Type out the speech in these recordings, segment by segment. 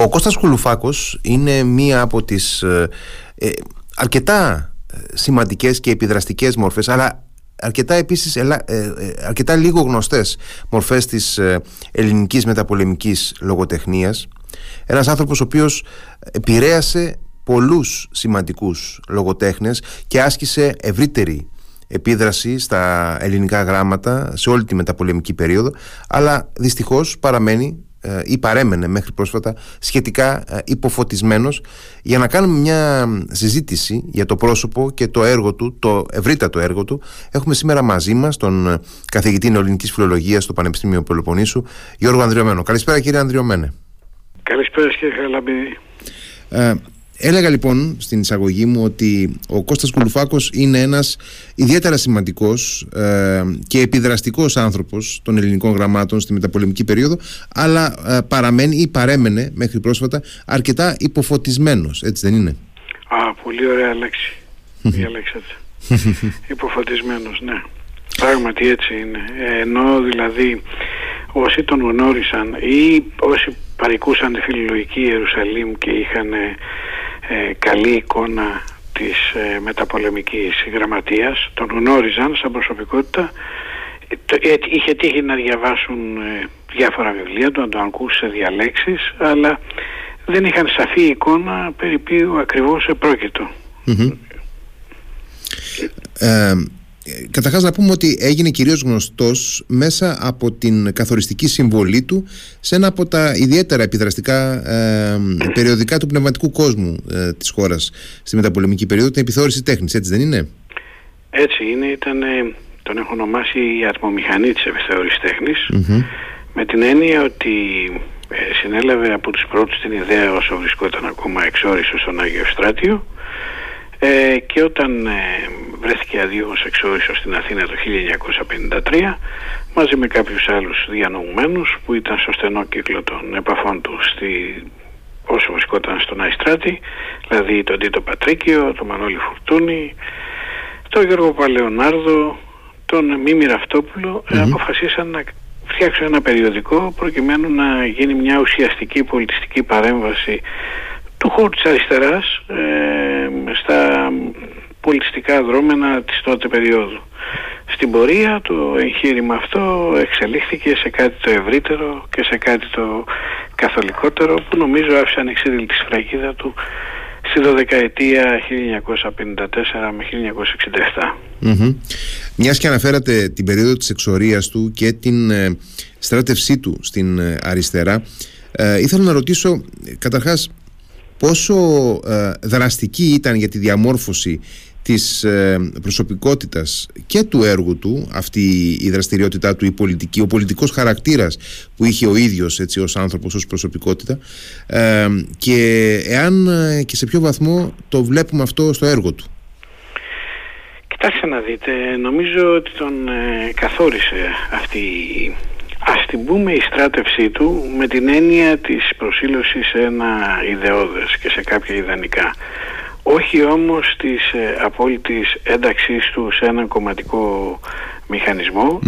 Ο Κώστας Κουλουφάκος είναι μία από τις ε, ε αρκετά σημαντικές και επιδραστικές μορφές αλλά αρκετά επίσης ελα, ε, ε, αρκετά λίγο γνωστές μορφές της ε, ελληνικής μεταπολεμικής λογοτεχνίας. Ένας άνθρωπος ο οποίος επηρέασε πολλούς σημαντικούς λογοτέχνες και άσκησε ευρύτερη επίδραση στα ελληνικά γράμματα σε όλη τη μεταπολεμική περίοδο αλλά δυστυχώς παραμένει ε, ή παρέμενε μέχρι πρόσφατα σχετικά ε, υποφωτισμένος για να κάνουμε μια συζήτηση για το πρόσωπο και το έργο του, το ευρύτατο έργο του έχουμε σήμερα μαζί μας τον ε, καθηγητή νεοελληνικής φιλολογίας στο Πανεπιστήμιο Πελοποννήσου Γιώργο Ανδριωμένο. Καλησπέρα κύριε Ανδριωμένε. Καλησπέρα κύριε Χαλαμπίδη. Έλεγα λοιπόν στην εισαγωγή μου ότι ο Κώστας Κουλουφάκος είναι ένας ιδιαίτερα σημαντικός ε, και επιδραστικός άνθρωπος των ελληνικών γραμμάτων στη μεταπολεμική περίοδο αλλά ε, παραμένει ή παρέμενε μέχρι πρόσφατα αρκετά υποφωτισμένος, έτσι δεν είναι; Α, πολύ ωραία λέξη. Διαλέξατε. υποφωτισμένος, ναι. Πράγματι έτσι είναι. Ε, ενώ δηλαδή όσοι τον γνώρισαν ή όσοι παρικούσαν τη φιλολογική Ιερουσαλήμ και είχαν ε, καλή εικόνα της ε, μεταπολεμικής γραμματείας, τον γνώριζαν σαν προσωπικότητα, ε, είχε τύχει να διαβάσουν ε, διάφορα βιβλία του, να τον ακούσουν σε διαλέξεις, αλλά δεν είχαν σαφή εικόνα περί ποιου ακριβώς Καταρχάς να πούμε ότι έγινε κυρίως γνωστός μέσα από την καθοριστική συμβολή του σε ένα από τα ιδιαίτερα επιδραστικά ε, περιοδικά του πνευματικού κόσμου ε, της χώρας στη μεταπολεμική περίοδο, την επιθεώρηση τέχνης, έτσι δεν είναι; Έτσι είναι, ήταν, τον έχω ονομάσει η ατμομηχανή της επιθεώρησης με την έννοια ότι ε, συνέλαβε από τους πρώτους την ιδέα όσο βρισκόταν ακόμα εξόριστος στον Άγιο Ευστράτιο ε, και όταν ε, βρέθηκε αδίωμος εξόρισος στην Αθήνα το 1953 μαζί με κάποιους άλλους διανοούμενους που ήταν στο στενό κύκλο των επαφών του στη, όσο βρισκόταν στον Αϊστράτη δηλαδή τον Τίτο Πατρίκιο, τον Μανώλη Φουρτούνη τον Γιώργο Παλαιονάρδο τον Μίμη Ραφτόπουλο mm αποφασίσαν να φτιάξουν ένα περιοδικό προκειμένου να γίνει μια ουσιαστική πολιτιστική παρέμβαση του χώρου της αριστεράς ε, στα πολιτιστικά δρόμενα της τότε περίοδου. Στην πορεία το εγχείρημα αυτό εξελίχθηκε σε κάτι το ευρύτερο και σε κάτι το καθολικότερο που νομίζω άφησε ανεξίδηλη της σφραγίδα του στη δωδεκαετία 1954 με 1967. Mm-hmm. Μιας και αναφέρατε την περίοδο της εξορίας του και την ε, στράτευσή του στην ε, αριστερά ε, ήθελα να ρωτήσω καταρχάς πόσο ε, δραστική ήταν για τη διαμόρφωση της ε, προσωπικότητας και του έργου του αυτή η δραστηριότητά του η πολιτική, ο πολιτικός χαρακτήρας που είχε ο ίδιος έτσι ως άνθρωπος, ως προσωπικότητα ε, και εάν και σε ποιο βαθμό το βλέπουμε αυτό στο έργο του; Κοιτάξτε να δείτε, νομίζω ότι τον καθόρισε αυτή Ας την πούμε η στράτευσή του με την έννοια της προσήλωσης σε ένα ιδεώδες και σε κάποια ιδανικά. Όχι όμως της ε, απόλυτης ένταξής του σε έναν κομματικό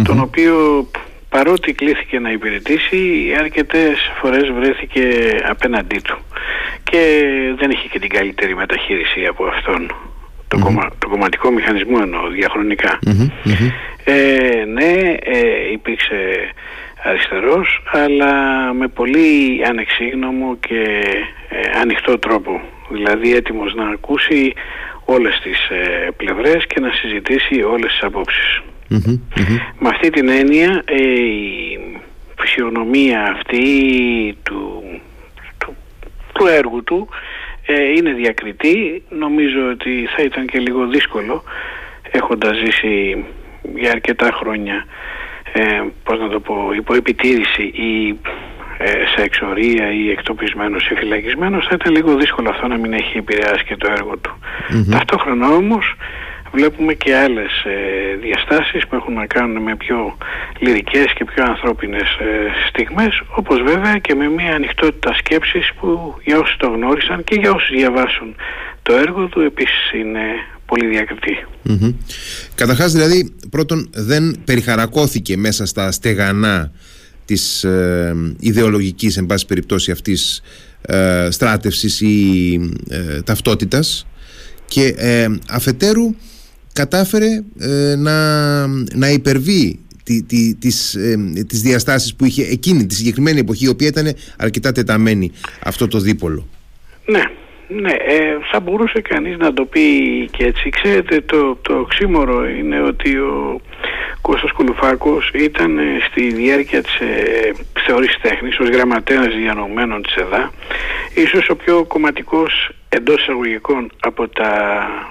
τον οποίο παρότι κλήθηκε να υπηρετήσει αρκετές φορές βρέθηκε απέναντί του και δεν είχε και την καλύτερη μεταχείριση από αυτόν. Το, το κομματικό μηχανισμό εννοώ διαχρονικά. Ε, ναι, ε, υπήρξε αριστερός αλλά με πολύ ανεξίγνωμο και ε, ανοιχτό τρόπο. Δηλαδή έτοιμος να ακούσει όλες τις ε, πλευρές και να συζητήσει όλες τις απόψεις. Με αυτή την έννοια ε, η φυσιογνωμία αυτή του, του, του έργου του είναι διακριτή. Νομίζω ότι θα ήταν και λίγο δύσκολο έχοντας ζήσει για αρκετά χρόνια ε, πώς να το πω, υπό επιτήρηση ή ε, σε εξορία ή εκτοπισμένος ή φυλακισμένος θα ήταν λίγο δύσκολο αυτό να μην έχει επηρεάσει και το έργο του. Ταυτόχρονα όμως βλέπουμε και άλλες ε, διαστάσεις που έχουν να κάνουν με πιο λυρικές και πιο ανθρώπινες ε, στιγμές όπως βέβαια και με μια ανοιχτότητα σκέψης που για όσους το γνώρισαν και για όσους διαβάσουν το έργο του επίσης είναι πολύ διακριτή. Mm-hmm. Καταρχάς δηλαδή πρώτον δεν περιχαρακώθηκε μέσα στα στεγανά της ε, ιδεολογικής εν πάση περιπτώσει αυτής ε, στράτευσης ή ε, ταυτότητας και ε, αφετέρου κατάφερε ε, να, να υπερβεί τη, τη, τις, ε, τις διαστάσεις που είχε εκείνη τη συγκεκριμένη εποχή η οποία ήταν αρκετά τεταμένη αυτό το δίπολο. Ναι, ναι, ε, θα μπορούσε κανείς να το πει και έτσι. Ξέρετε, το, το οξύμορο είναι ότι ο Κώστας Κουλουφάκος ήταν ε, στη διάρκεια της ε, θεωρής τέχνης ως γραμματέας διανομένων της ΕΔΑ ίσως ο πιο κομματικός εντός εισαγωγικών από τα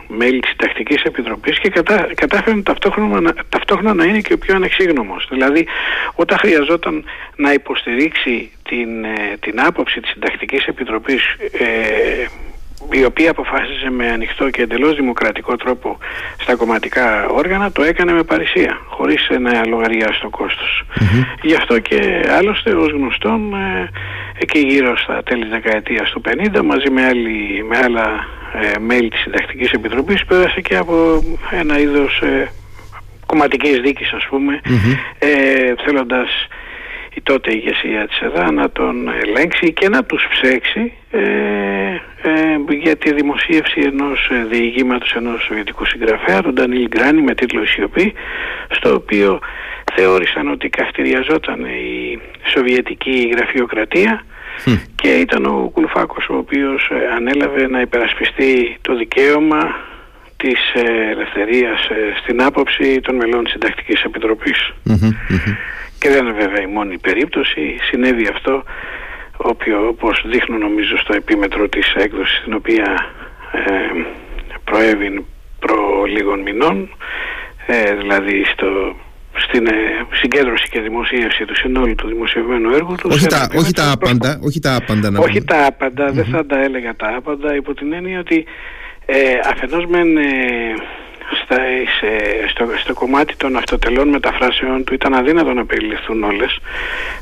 μέλη της Τακτικής Επιτροπής και κατά, κατάφερε ταυτόχρονα, ταυτόχρονα να είναι και ο πιο ανεξίγνωμος. Δηλαδή όταν χρειαζόταν να υποστηρίξει την, ε, την άποψη της Συντακτικής Επιτροπής ε, η οποία αποφάσισε με ανοιχτό και εντελώς δημοκρατικό τρόπο στα κομματικά όργανα, το έκανε με παρησία, χωρίς να λογαριάσει το κοστος Γι' αυτό και άλλωστε ως γνωστόν ε, εκεί γύρω στα τέλη της δεκαετίας του 50 μαζί με, άλλη, με άλλα ε, μέλη της Συντακτικής Επιτροπής πέρασε και από ένα είδος ε, κομματικής δίκης ας πούμε ε, θέλοντας η τότε ηγεσία της ΕΔΑ να τον ελέγξει και να τους ψέξει ε, ε, για τη δημοσίευση ενός ε, διηγήματος ενός σοβιετικού συγγραφέα, τον Ντανίλ Γκράνι με τίτλο «Η στο οποίο θεώρησαν ότι καυτηριαζόταν η σοβιετική γραφειοκρατία και ήταν ο Κουλφάκος ο οποίος ε, ανέλαβε να υπερασπιστεί το δικαίωμα της ελευθερίας στην άποψη των μελών της Συντακτικής και δεν είναι βέβαια η μόνη περίπτωση. Συνέβη αυτό όποιο, όπως δείχνω νομίζω στο επίμετρο της έκδοσης την οποία ε, προέβη προ λίγων μηνών ε, δηλαδή στο, στην ε, συγκέντρωση και δημοσίευση του συνόλου του δημοσιευμένου έργου του. Όχι, τα, όχι τα άπαντα. Όχι τα άπαντα, να όχι τα απαντα δεν θα τα έλεγα τα άπαντα υπό την έννοια ότι ε, αφενός μεν ε, στα, στο, στο κομμάτι των αυτοτελών μεταφράσεων του ήταν αδύνατο να περιληφθούν όλες.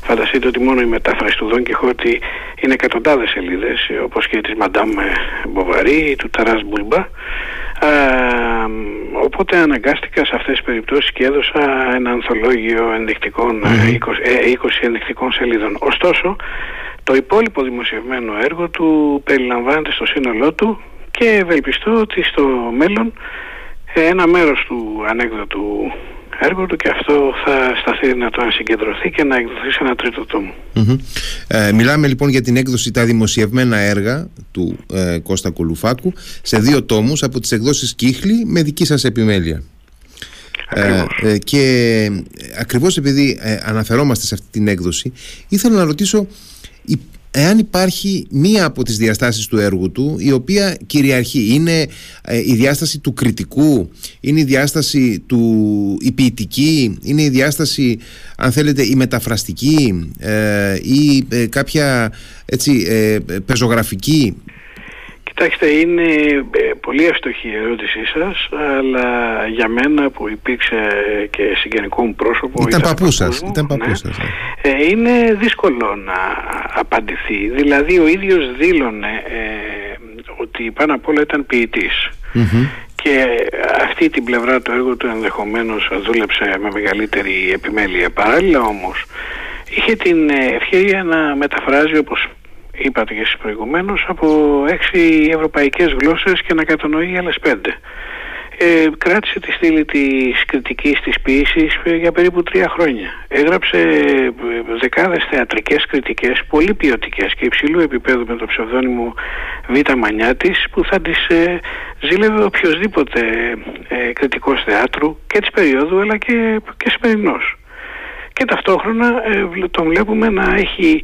Φανταστείτε ότι μόνο η μετάφραση του Δον Κιχώτη είναι εκατοντάδες σελίδες, όπως και της Μαντάμ Μποβαρή, του Ταράς Μπουλμπά. οπότε αναγκάστηκα σε αυτές τις περιπτώσεις και έδωσα ένα ανθολόγιο ενδεικτικών, 20, 20 ε, ενδεικτικών σελίδων. Ωστόσο, το υπόλοιπο δημοσιευμένο έργο του περιλαμβάνεται στο σύνολό του και ευελπιστώ ότι στο μέλλον ε, ένα μέρος του ανέκδοτου έργου του και αυτό θα σταθεί να το συγκεντρωθεί και να εκδοθεί σε ένα τρίτο Ε, μιλάμε λοιπόν για την έκδοση τα δημοσιευμένα έργα του ε, Κώστα Κολουφάκου σε δύο τόμους από τις εκδόσεις Κύχλη με δική σας επιμέλεια. Ε, ε, και ακριβώς επειδή ε, αναφερόμαστε σε αυτή την έκδοση ήθελα να ρωτήσω εάν υπάρχει μία από τις διαστάσεις του έργου του η οποία κυριαρχεί είναι ε, η διάσταση του κριτικού είναι η διάσταση του η ποιητική είναι η διάσταση αν θέλετε η μεταφραστική ε, ή ε, κάποια έτσι πεζογραφική Κοιτάξτε, είναι ε, πολύ εύστοχη η ερώτησή σας, αλλά για μένα που υπήρξε και συγγενικό μου πρόσωπο... Ήταν παππούς σας, ήταν παππούς ναι, σας. Ναι. Ε, είναι δύσκολο να απαντηθεί. Δηλαδή, ο ίδιος δήλωνε ε, ότι πάνω απ' όλα ήταν ποιητής. Και αυτή την πλευρά του έργου του ενδεχομένως δούλεψε με μεγαλύτερη επιμέλεια. Παράλληλα όμως, είχε την ευκαιρία να μεταφράζει όπως είπατε και εσείς προηγουμένως, από έξι ευρωπαϊκές γλώσσες και να κατανοεί άλλες πέντε. Ε, κράτησε τη στήλη της κριτικής της ποιήσης για περίπου τρία χρόνια. Έγραψε ε, δεκάδες θεατρικές κριτικές, πολύ ποιοτικές και υψηλού επίπεδου με το ψευδόνυμο Β. Μανιάτης που θα τις ε, ζήλευε οποιοδήποτε ε, κριτικός θεάτρου και της περίοδου αλλά και, και σημερινός και ταυτόχρονα ε, τον βλέπουμε να έχει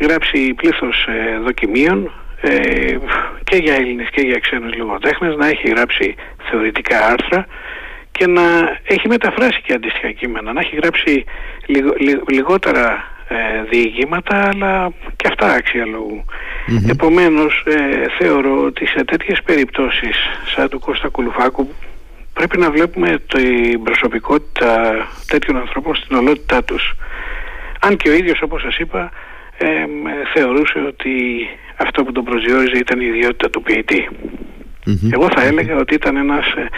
γράψει πλήθος ε, δοκιμίων ε, και για Έλληνες και για ξένους λογοτέχνες, να έχει γράψει θεωρητικά άρθρα και να έχει μεταφράσει και αντίστοιχα κείμενα, να έχει γράψει λιγότερα ε, διηγήματα αλλά και αυτά άξια λόγου. Mm-hmm. Επομένως θεωρώ ότι σε τέτοιες περιπτώσεις σαν του Κώστα Κουλουφάκου πρέπει να βλέπουμε την προσωπικότητα τέτοιων ανθρώπων στην ολότητά τους. Αν και ο ίδιος όπως σας είπα θεωρούσε ότι αυτό που τον προσδιορίζει ήταν η ιδιότητα του ποιητη Εγώ θα έλεγα ότι ήταν ένας ε,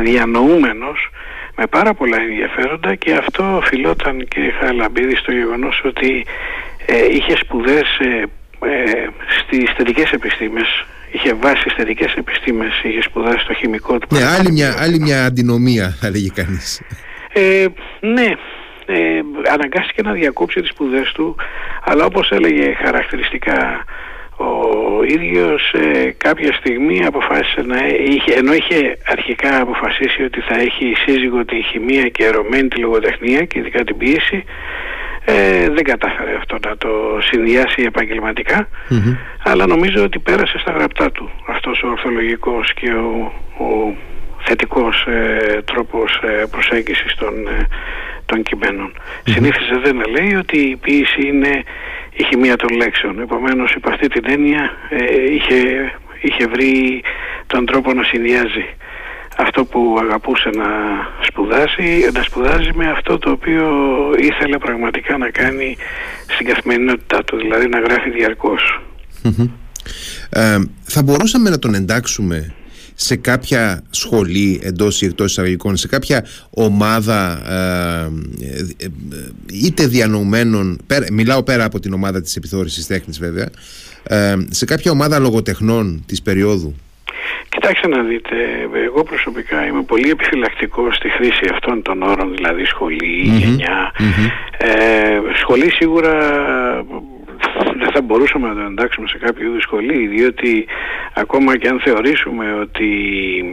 διανοούμενος με πάρα πολλά ενδιαφέροντα και αυτό οφειλόταν κύριε Χαλαμπίδη στο γεγονός ότι ε, είχε σπουδές ε, ε, στις θετικές επιστήμες. Είχε βάσει στις θετικές επιστήμες είχε σπουδάσει στο χημικό του ναι, άλλη μια, άλλη μια αντινομία θα λέγει κανείς. Ε, ναι. Ε, αναγκάστηκε να διακόψει τις σπουδές του αλλά όπως έλεγε χαρακτηριστικά ο ίδιος ε, κάποια στιγμή αποφάσισε να είχε, ενώ είχε αρχικά αποφασίσει ότι θα έχει σύζυγο τη χημεία και ερωμένη τη λογοτεχνία και ειδικά την πίεση ε, δεν κατάφερε αυτό να το συνδυάσει αλλά νομίζω ότι πέρασε στα γραπτά του αυτός ο ορθολογικός και ο, ο θετικός ε, τρόπος ε, προσέγγισης των, ε, των κειμένων. Mm-hmm. Συνήθιζε δεν να λέει ότι η ποίηση είναι η χημεία των λέξεων. Επομένως υπ' αυτή την έννοια ε, είχε, είχε βρει τον τρόπο να συνδυάζει αυτό που αγαπούσε να σπουδάσει, να σπουδάζει με αυτό το οποίο ήθελε πραγματικά να κάνει στην καθημερινότητά του, δηλαδή να γράφει Ε, θα μπορούσαμε να τον εντάξουμε σε κάποια σχολή εντός ή εκτός εισαγωγικών, σε κάποια ομάδα ε, ε, είτε διανοουμένων, μιλάω πέρα από την ομάδα της επιθεώρησης τέχνης βέβαια, ε, σε κάποια ομάδα λογοτεχνών της περίοδου; Κοιτάξτε να δείτε, εγώ προσωπικά είμαι πολύ επιφυλακτικός στη χρήση αυτών των όρων, δηλαδή σχολή, γενιά. Ε, σχολή σίγουρα δεν θα μπορούσαμε να το εντάξουμε σε κάποιο είδους σχολή, διότι ακόμα και αν θεωρήσουμε ότι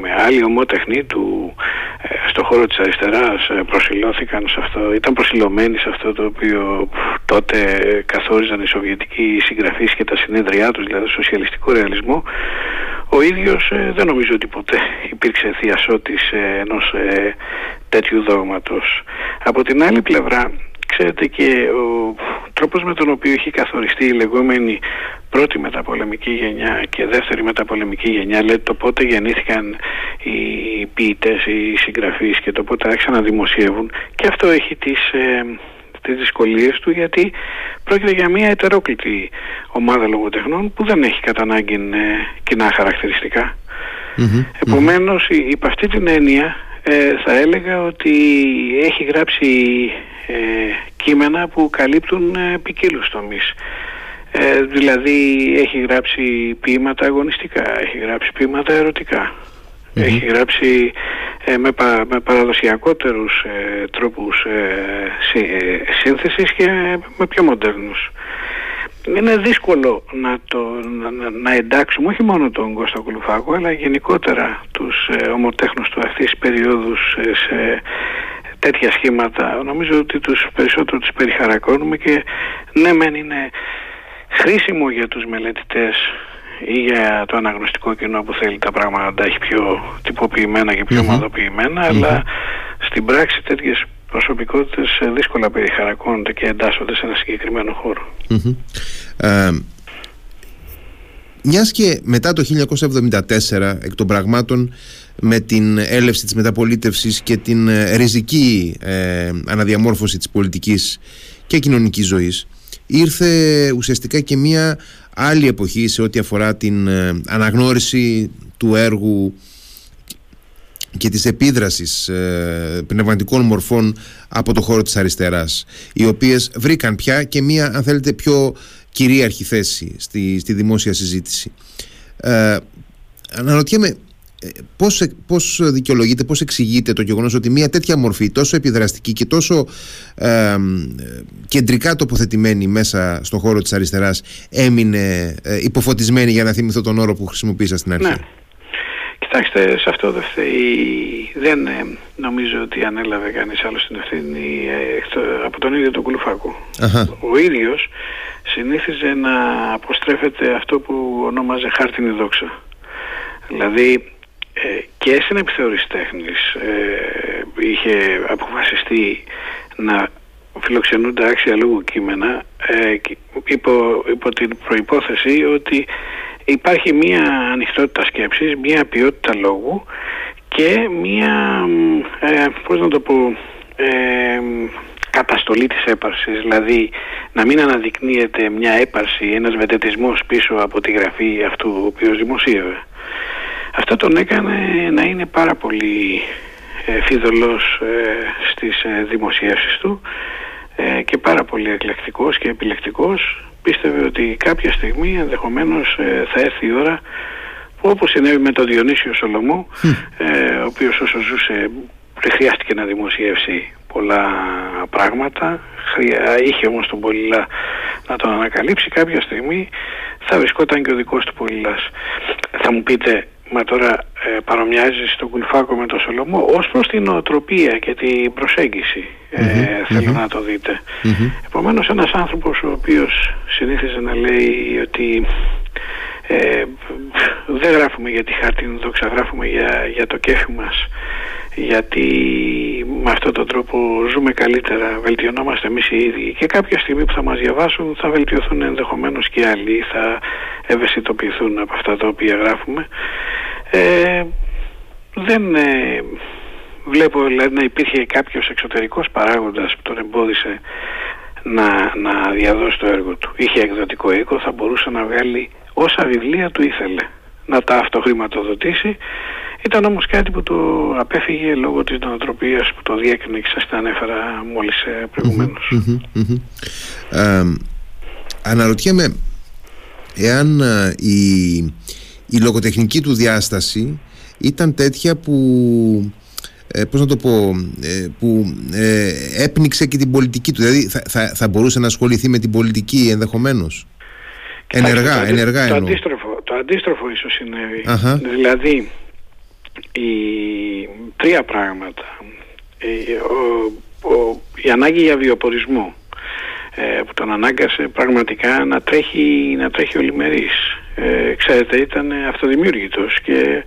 με άλλη ομότεχνη του ε, στο χώρο της αριστεράς ε, προσιλώθηκαν σε αυτό, ήταν προσιλωμένοι σε αυτό το οποίο τότε καθόριζαν οι Σοβιετικοί συγγραφείς και τα συνέδριά τους, δηλαδή σοσιαλιστικό ρεαλισμό, ο ίδιος ε, δεν νομίζω ότι ποτέ υπήρξε θειασότης ε, ενός ε, τέτοιου δόγματος. Από την άλλη πλευρά, ξέρετε και ο τρόπος με τον οποίο έχει καθοριστεί η λεγόμενη πρώτη μεταπολεμική γενιά και δεύτερη μεταπολεμική γενιά, λέει το πότε γεννήθηκαν οι ποιητές, οι συγγραφείς και το πότε άρχισαν να δημοσιεύουν και αυτό έχει τις τις δυσκολίες του γιατί πρόκειται για μια ετερόκλητη ομάδα λογοτεχνών που δεν έχει κατά ανάγκη ε, κοινά χαρακτηριστικά. Mm-hmm, Επομένως, υπ' αυτή την έννοια ε, θα έλεγα ότι έχει γράψει ε, κείμενα που καλύπτουν ε, ποικίλους τομείς. Ε, δηλαδή έχει γράψει ποίηματα αγωνιστικά, έχει γράψει ποίηματα ερωτικά, έχει γράψει ε, με, πα, με παραδοσιακότερους ε, τρόπους ε, ε, σύνθεσης και με πιο μοντέρνους. Είναι δύσκολο να, το, να, να εντάξουμε όχι μόνο τον Κώστα Κουλουφάκο αλλά γενικότερα τους ε, ομοτέχνους του αυτής της περίοδους σε τέτοια σχήματα. Νομίζω ότι τους περισσότερο τους περιχαρακώνουμε και ναι μεν είναι χρήσιμο για τους μελετητές ή για το αναγνωστικό κοινό που θέλει τα πράγματα να τα έχει πιο τυποποιημένα και πιο mm αλλά στην πράξη τέτοιες προσωπικότητες δύσκολα περιχαρακώνονται και εντάσσονται σε ένα συγκεκριμένο χώρο. Ε, μιας και μετά το 1974 εκ των πραγμάτων με την έλευση της μεταπολίτευσης και την ε, ριζική ε, αναδιαμόρφωση της πολιτικής και κοινωνικής ζωής ήρθε ουσιαστικά και μια άλλη εποχή σε ό,τι αφορά την ε, αναγνώριση του έργου και της επίδρασης ε, πνευματικών μορφών από το χώρο της αριστεράς οι οποίες βρήκαν πια και μία αν θέλετε πιο κυρίαρχη θέση στη, στη δημόσια συζήτηση. Ε, αναρωτιέμαι ε, πώς, πώς δικαιολογείται, πώς εξηγείται το γεγονός ότι μια τέτοια μορφή τόσο επιδραστική και τόσο ε, κεντρικά τοποθετημένη μέσα στον χώρο της αριστεράς έμεινε ε, υποφωτισμένη για να θυμηθώ τον όρο που χρησιμοποίησα στην αρχή; Ναι. Κοιτάξτε, σε αυτό δεν Δεν ε, νομίζω ότι ανέλαβε κανείς άλλο την ευθύνη από τον ίδιο τον Κουλουφάκο. Ο ίδιος συνήθιζε να αποστρέφεται αυτό που ονόμαζε χάρτινη δόξα. Δηλαδή ε, και στην επιθεώρηση τέχνης ε, είχε αποφασιστεί να φιλοξενούνται άξια λόγου κείμενα ε, υπό, υπό την προϋπόθεση ότι υπάρχει μία ανοιχτότητα σκέψης, μία ποιότητα λόγου και μία, ε, πώς να το πω, ε, καταστολή της έπαρσης, δηλαδή να μην αναδεικνύεται μια έπαρση, ένας βετετισμός πίσω από τη γραφή αυτού ο οποίος δημοσίευε. Αυτό τον έκανε να είναι πάρα πολύ ε, φιδωλός ε, στις ε, δημοσιεύσεις του ε, και πάρα πολύ εκλεκτικός και επιλεκτικός. Πίστευε ότι κάποια στιγμή ενδεχομένως ε, θα έρθει η ώρα που όπως συνέβη με τον Διονύσιο Σολομό, ο οποίος όσο ζούσε χρειάστηκε να δημοσιεύσει πολλά πράγματα, είχε όμως τον Πολυλά να τον ανακαλύψει κάποια στιγμή θα βρισκόταν και ο δικός του Πολυλάς. Θα μου πείτε, μα τώρα ε, παρομοιάζεις στον Κουλφάκο με τον Σολομό ως προς την νοοτροπία και την προσέγγιση ε, θελω να το δείτε. Mm-hmm. Επομένως ένας άνθρωπος ο οποίος συνήθιζε να λέει ότι ε, δεν γράφουμε για τη χάρτινη γράφουμε για, για το κέφι μας γιατί με αυτόν τον τρόπο ζούμε καλύτερα, βελτιωνόμαστε εμείς οι ίδιοι και κάποια στιγμή που θα μας διαβάσουν θα βελτιωθούν ενδεχομένως και άλλοι, θα ευαισθητοποιηθούν από αυτά τα οποία γράφουμε. Ε, δεν ε, βλέπω δηλαδή να υπήρχε κάποιος εξωτερικός παράγοντας που τον εμπόδισε να, να διαδώσει το έργο του. Είχε εκδοτικό οίκο, θα μπορούσε να βγάλει όσα βιβλία του ήθελε να τα αυτοχρηματοδοτήσει ήταν όμως κάτι που το απέφυγε λόγω της νοοτροπίας που το διέκρινε και σας τα ανέφερα μόλις ε, προηγουμένως. Ε, αναρωτιέμαι εάν ε, η, η λογοτεχνική του διάσταση ήταν τέτοια που ε, πώς να το πω, ε, που ε, έπνιξε και την πολιτική του. Δηλαδή θα, θα, θα μπορούσε να ασχοληθεί με την πολιτική ενδεχομένως; Ενεργά, το, ενεργά το, αντίστροφο, το αντίστροφο ίσως συνέβη. Δηλαδή οι τρία πράγματα. Ο, η ανάγκη για βιοπορισμό ε, που τον ανάγκασε πραγματικά να τρέχει, να τρέχει ολημερής. Ε, ξέρετε, ήταν αυτοδημιούργητος και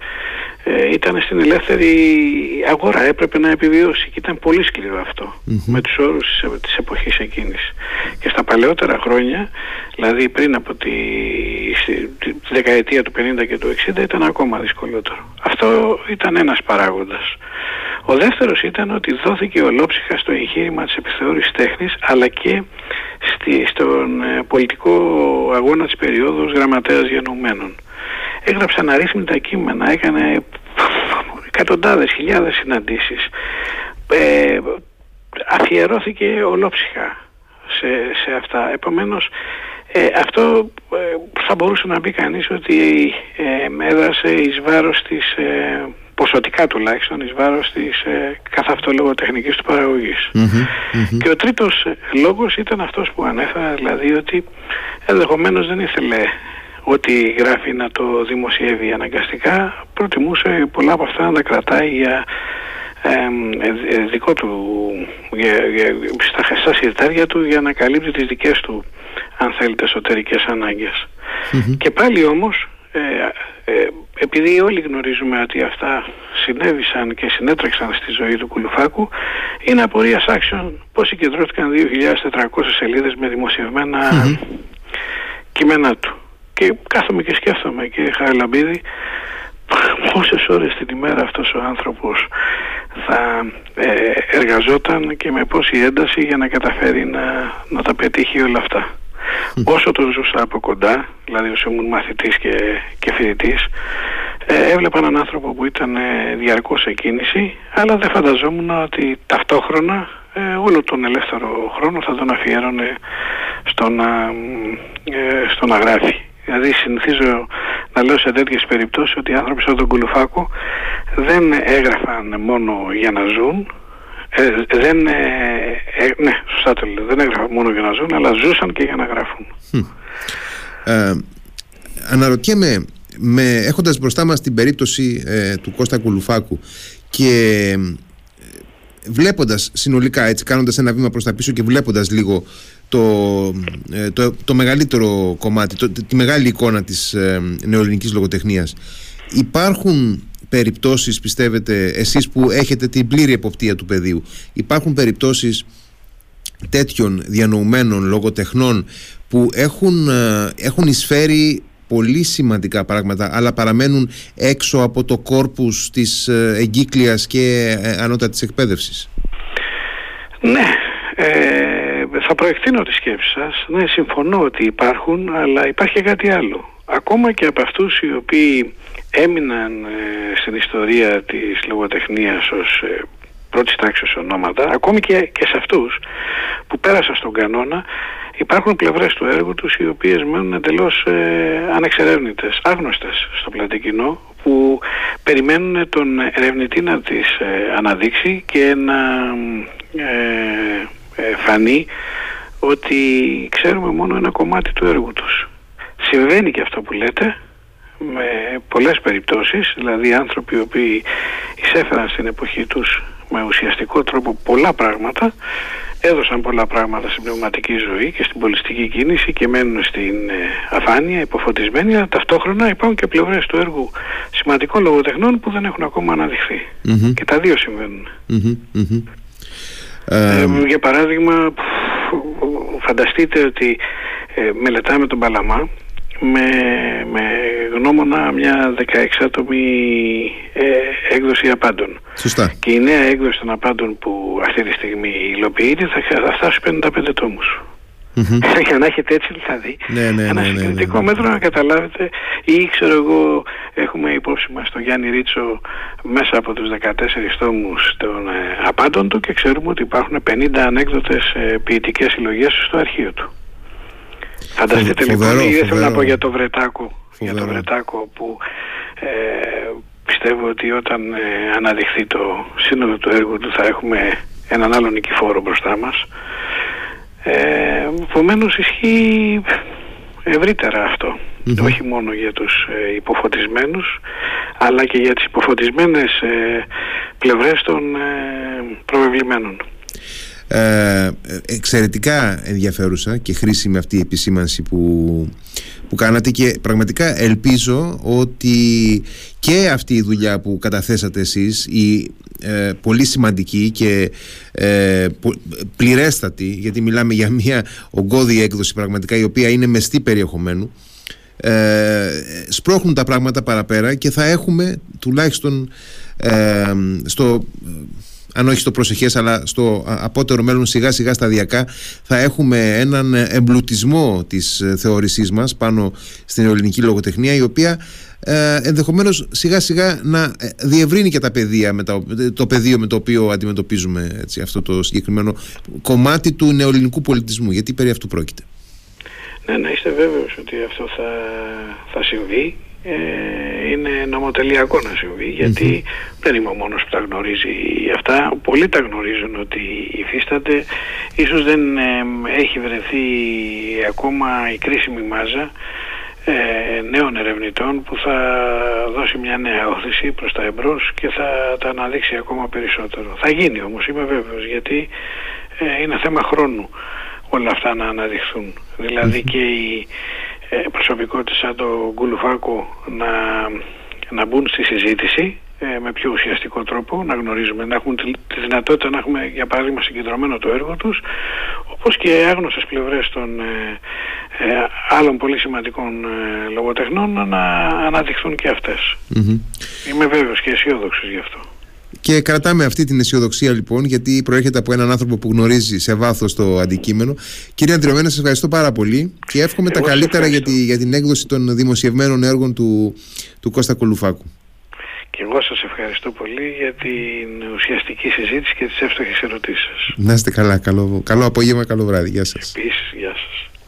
ε, ήταν στην ελεύθερη αγορά, έπρεπε να επιβιώσει και ήταν πολύ σκληρό με τους όρους της, της εποχής εκείνης. Και στα παλαιότερα χρόνια, δηλαδή πριν από τη, τη, δεκαετία του 50 και του 60 ήταν ακόμα δυσκολότερο. Αυτό ήταν ένας παράγοντας. Ο δεύτερος ήταν ότι δόθηκε ολόψυχα στο εγχείρημα της επιθεώρησης τέχνης αλλά και στη, στον ε, πολιτικό αγώνα της περίοδου γραμματέας γενομένων έγραψε αναρρύθμιτα κείμενα, έκανε εκατοντάδες, χιλιάδες συναντήσεις. Ε, αφιερώθηκε ολόψυχα σε, σε αυτά. Επομένως, ε, αυτό ε, θα μπορούσε να πει κανείς ότι ε, έδρασε εις βάρος της, ε, ποσοτικά τουλάχιστον, εις βάρος της ε, καθ' αυτό λογοτεχνικής του παραγωγης Και ο τρίτος λόγος ήταν αυτός που ανέφερα, δηλαδή ότι ενδεχομένως δεν ήθελε ό,τι γράφει να το δημοσιεύει αναγκαστικά. Προτιμούσε πολλά από αυτά να τα κρατάει για ε, δικό του για, για, στα χεστά συρτάρια του για να καλύπτει τις δικές του αν θέλετε εσωτερικές και πάλι όμως ε, ε, επειδή όλοι γνωρίζουμε ότι αυτά συνέβησαν και συνέτρεξαν στη ζωή του Κουλουφάκου είναι απορίας άξιων πως συγκεντρώθηκαν 2.400 σελίδες με δημοσιευμένα κείμενά του και κάθομαι και σκέφτομαι και Χαραλαμπίδη πόσες ώρες την ημέρα αυτός ο άνθρωπος θα ε, εργαζόταν και με πόση ένταση για να καταφέρει να, να τα πετύχει όλα αυτά. Όσο τον ζούσα από κοντά, δηλαδή όσο ήμουν μαθητής και, και φοιτητής, ε, έβλεπα έναν άνθρωπο που ήταν ε, διαρκώς σε κίνηση, αλλά δεν φανταζόμουν ότι ταυτόχρονα ε, όλο τον ελεύθερο χρόνο θα τον αφιέρωνε στο να, ε, στο να γράφει. Δηλαδή συνηθίζω να λέω σε τέτοιες περιπτώσεις ότι οι άνθρωποι σαν τον Κουλουφάκο δεν έγραφαν μόνο για να ζουν, ε, δεν, ε, ε, ναι, σωστά το λέω, δεν έγραφαν μόνο για να ζουν, αλλά ζούσαν και για να γράφουν. Ε, αναρωτιέμαι, με, έχοντας μπροστά μας την περίπτωση του Κώστα Κουλουφάκου και βλέποντας συνολικά έτσι κάνοντας ένα βήμα προς τα πίσω και βλέποντας λίγο το, ε, το, το μεγαλύτερο κομμάτι, το, τη μεγάλη εικόνα της ε, νεοελληνικής λογοτεχνίας υπάρχουν περιπτώσεις πιστεύετε εσείς που έχετε την πλήρη εποπτεία του πεδίου υπάρχουν περιπτώσεις τέτοιων διανοουμένων λογοτεχνών που έχουν, ε, έχουν εισφέρει πολύ σημαντικά πράγματα αλλά παραμένουν έξω από το κόρπους της ε, εγκύκλειας και ανώτατης εκπαίδευσης Ναι, θα προεκτείνω τη σκέψη σας. Ναι, συμφωνώ ότι υπάρχουν, αλλά υπάρχει και κάτι άλλο. ακόμα και από αυτούς οι οποίοι έμειναν στην ιστορία της λογοτεχνίας ως πρώτης τάξης ονόματα, ακόμη και, και σε αυτούς που πέρασαν στον κανόνα, υπάρχουν πλευρές του έργου τους οι οποίες μένουν εντελώς ε, ανεξερεύνητες, άγνωστες στο πλατή κοινό, που περιμένουν τον ερευνητή να τις ε, αναδείξει και να ε, ε, φανεί ότι ξέρουμε μόνο ένα κομμάτι του έργου τους. Συμβαίνει και αυτό που λέτε, με πολλές περιπτώσεις, δηλαδή άνθρωποι οι οποίοι εισέφεραν στην εποχή τους με ουσιαστικό τρόπο πολλά πράγματα έδωσαν πολλά πράγματα στην πνευματική ζωή και στην πολιστική κίνηση και μένουν στην ε, αφάνεια, υποφωτισμένοι, αλλά ταυτόχρονα υπάρχουν και πλευρές του έργου σημαντικών λογοτεχνών που δεν έχουν ακόμα Και τα δύο Ε, για παράδειγμα, φανταστείτε ότι ε, μελετάμε τον Παλαμά με, με γνώμονα μια 16άτομη ε, έκδοση απάντων. Σωστά. Και η νέα έκδοση των απάντων που αυτή τη στιγμή υλοποιείται θα, θα φτάσει 55 τόμους. Mm-hmm. Για να έχετε έτσι δηλαδή ναι, ναι, ένα ναι, ναι, συγκριτικό ναι, ναι. μέτρο να καταλάβετε ή ξέρω εγώ έχουμε υπόψη μας τον Γιάννη Ρίτσο μέσα από τους 14 τόμους των ε, απάντων του και ξέρουμε ότι υπάρχουν 50 ανέκδοτες ε, ποιητικές συλλογές στο αρχείο του. Φανταστείτε λοιπόν, ή δεν θέλω να πω για το Βρετάκο, για το Βρετάκο που ε, πιστεύω ότι όταν ε, αναδειχθεί το σύνολο του έργου του θα έχουμε έναν άλλο νικηφόρο μπροστά μας. Ε, Επομένως ισχύει ευρύτερα όχι μόνο για τους ε, υποφωτισμένους αλλά και για τις υποφωτισμένες ε, πλευρές των ε, προβεβλημένων. Ε, εξαιρετικά ενδιαφέρουσα και χρήσιμη αυτή η επισήμανση που, που κάνατε και πραγματικά ελπίζω ότι και αυτή η δουλειά που καταθέσατε εσείς η ε, πολύ σημαντική και ε, πληρέστατη γιατί μιλάμε για μια ογκώδη έκδοση πραγματικά η οποία είναι μεστή περιεχομένου ε, σπρώχνουν τα πράγματα παραπέρα και θα έχουμε τουλάχιστον ε, στο αν όχι στο προσεχές αλλά στο απότερο μέλλον σιγά σιγά σταδιακά θα έχουμε έναν εμπλουτισμό της ε, θεώρησής μας πάνω στην ελληνική λογοτεχνία η οποία ε, ενδεχομένως σιγά σιγά να ε, διευρύνει και τα παιδεία με το πεδίο με το οποίο αντιμετωπίζουμε έτσι, αυτό το συγκεκριμένο κομμάτι του νεοελληνικού πολιτισμού γιατί περί αυτού πρόκειται; Ναι, να είστε βέβαιος ότι αυτό θα, θα συμβεί ε, είναι νομοτελειακό να συμβεί δεν είμαι ο μόνος που τα γνωρίζει αυτά. Πολλοί τα γνωρίζουν ότι υφίσταται ίσως δεν ε, έχει βρεθεί ακόμα η κρίσιμη μάζα ε, νέων ερευνητών που θα δώσει μια νέα όθηση προς τα εμπρός και θα τα αναδείξει ακόμα περισσότερο. Θα γίνει όμως είμαι βέβαιος γιατί ε, είναι θέμα χρόνου όλα αυτά να αναδειχθούν. Δηλαδή και οι ε, προσωπικότητες σαν το Γκουλουφάκο να, να μπουν στη συζήτηση ε, με πιο ουσιαστικό τρόπο, να γνωρίζουμε, να έχουμε τη, δυνατότητα να έχουμε για παράδειγμα συγκεντρωμένο το έργο τους, όπως και άγνωστες πλευρές των ε, άλλων πολύ σημαντικών λογοτεχνών να αναδειχθούν και αυτες Είμαι βέβαιος και αισιόδοξος γι' αυτό. Και κρατάμε αυτή την αισιοδοξία λοιπόν, γιατί προέρχεται από έναν άνθρωπο που γνωρίζει σε βάθος το αντικείμενο. Κύριε Αντριωμένα, σας ευχαριστώ πάρα πολύ και εύχομαι τα καλύτερα για, τη, για την έκδοση των δημοσιευμένων έργων του, του Κώστα Κολουφάκου. Και εγώ σας ευχαριστώ πολύ για την ουσιαστική συζήτηση και τις εύστοχες ερωτήσεις σας. Να είστε καλά. Καλό, καλό απόγευμα, καλό βράδυ. Γεια σας. Επίσης, γεια σας.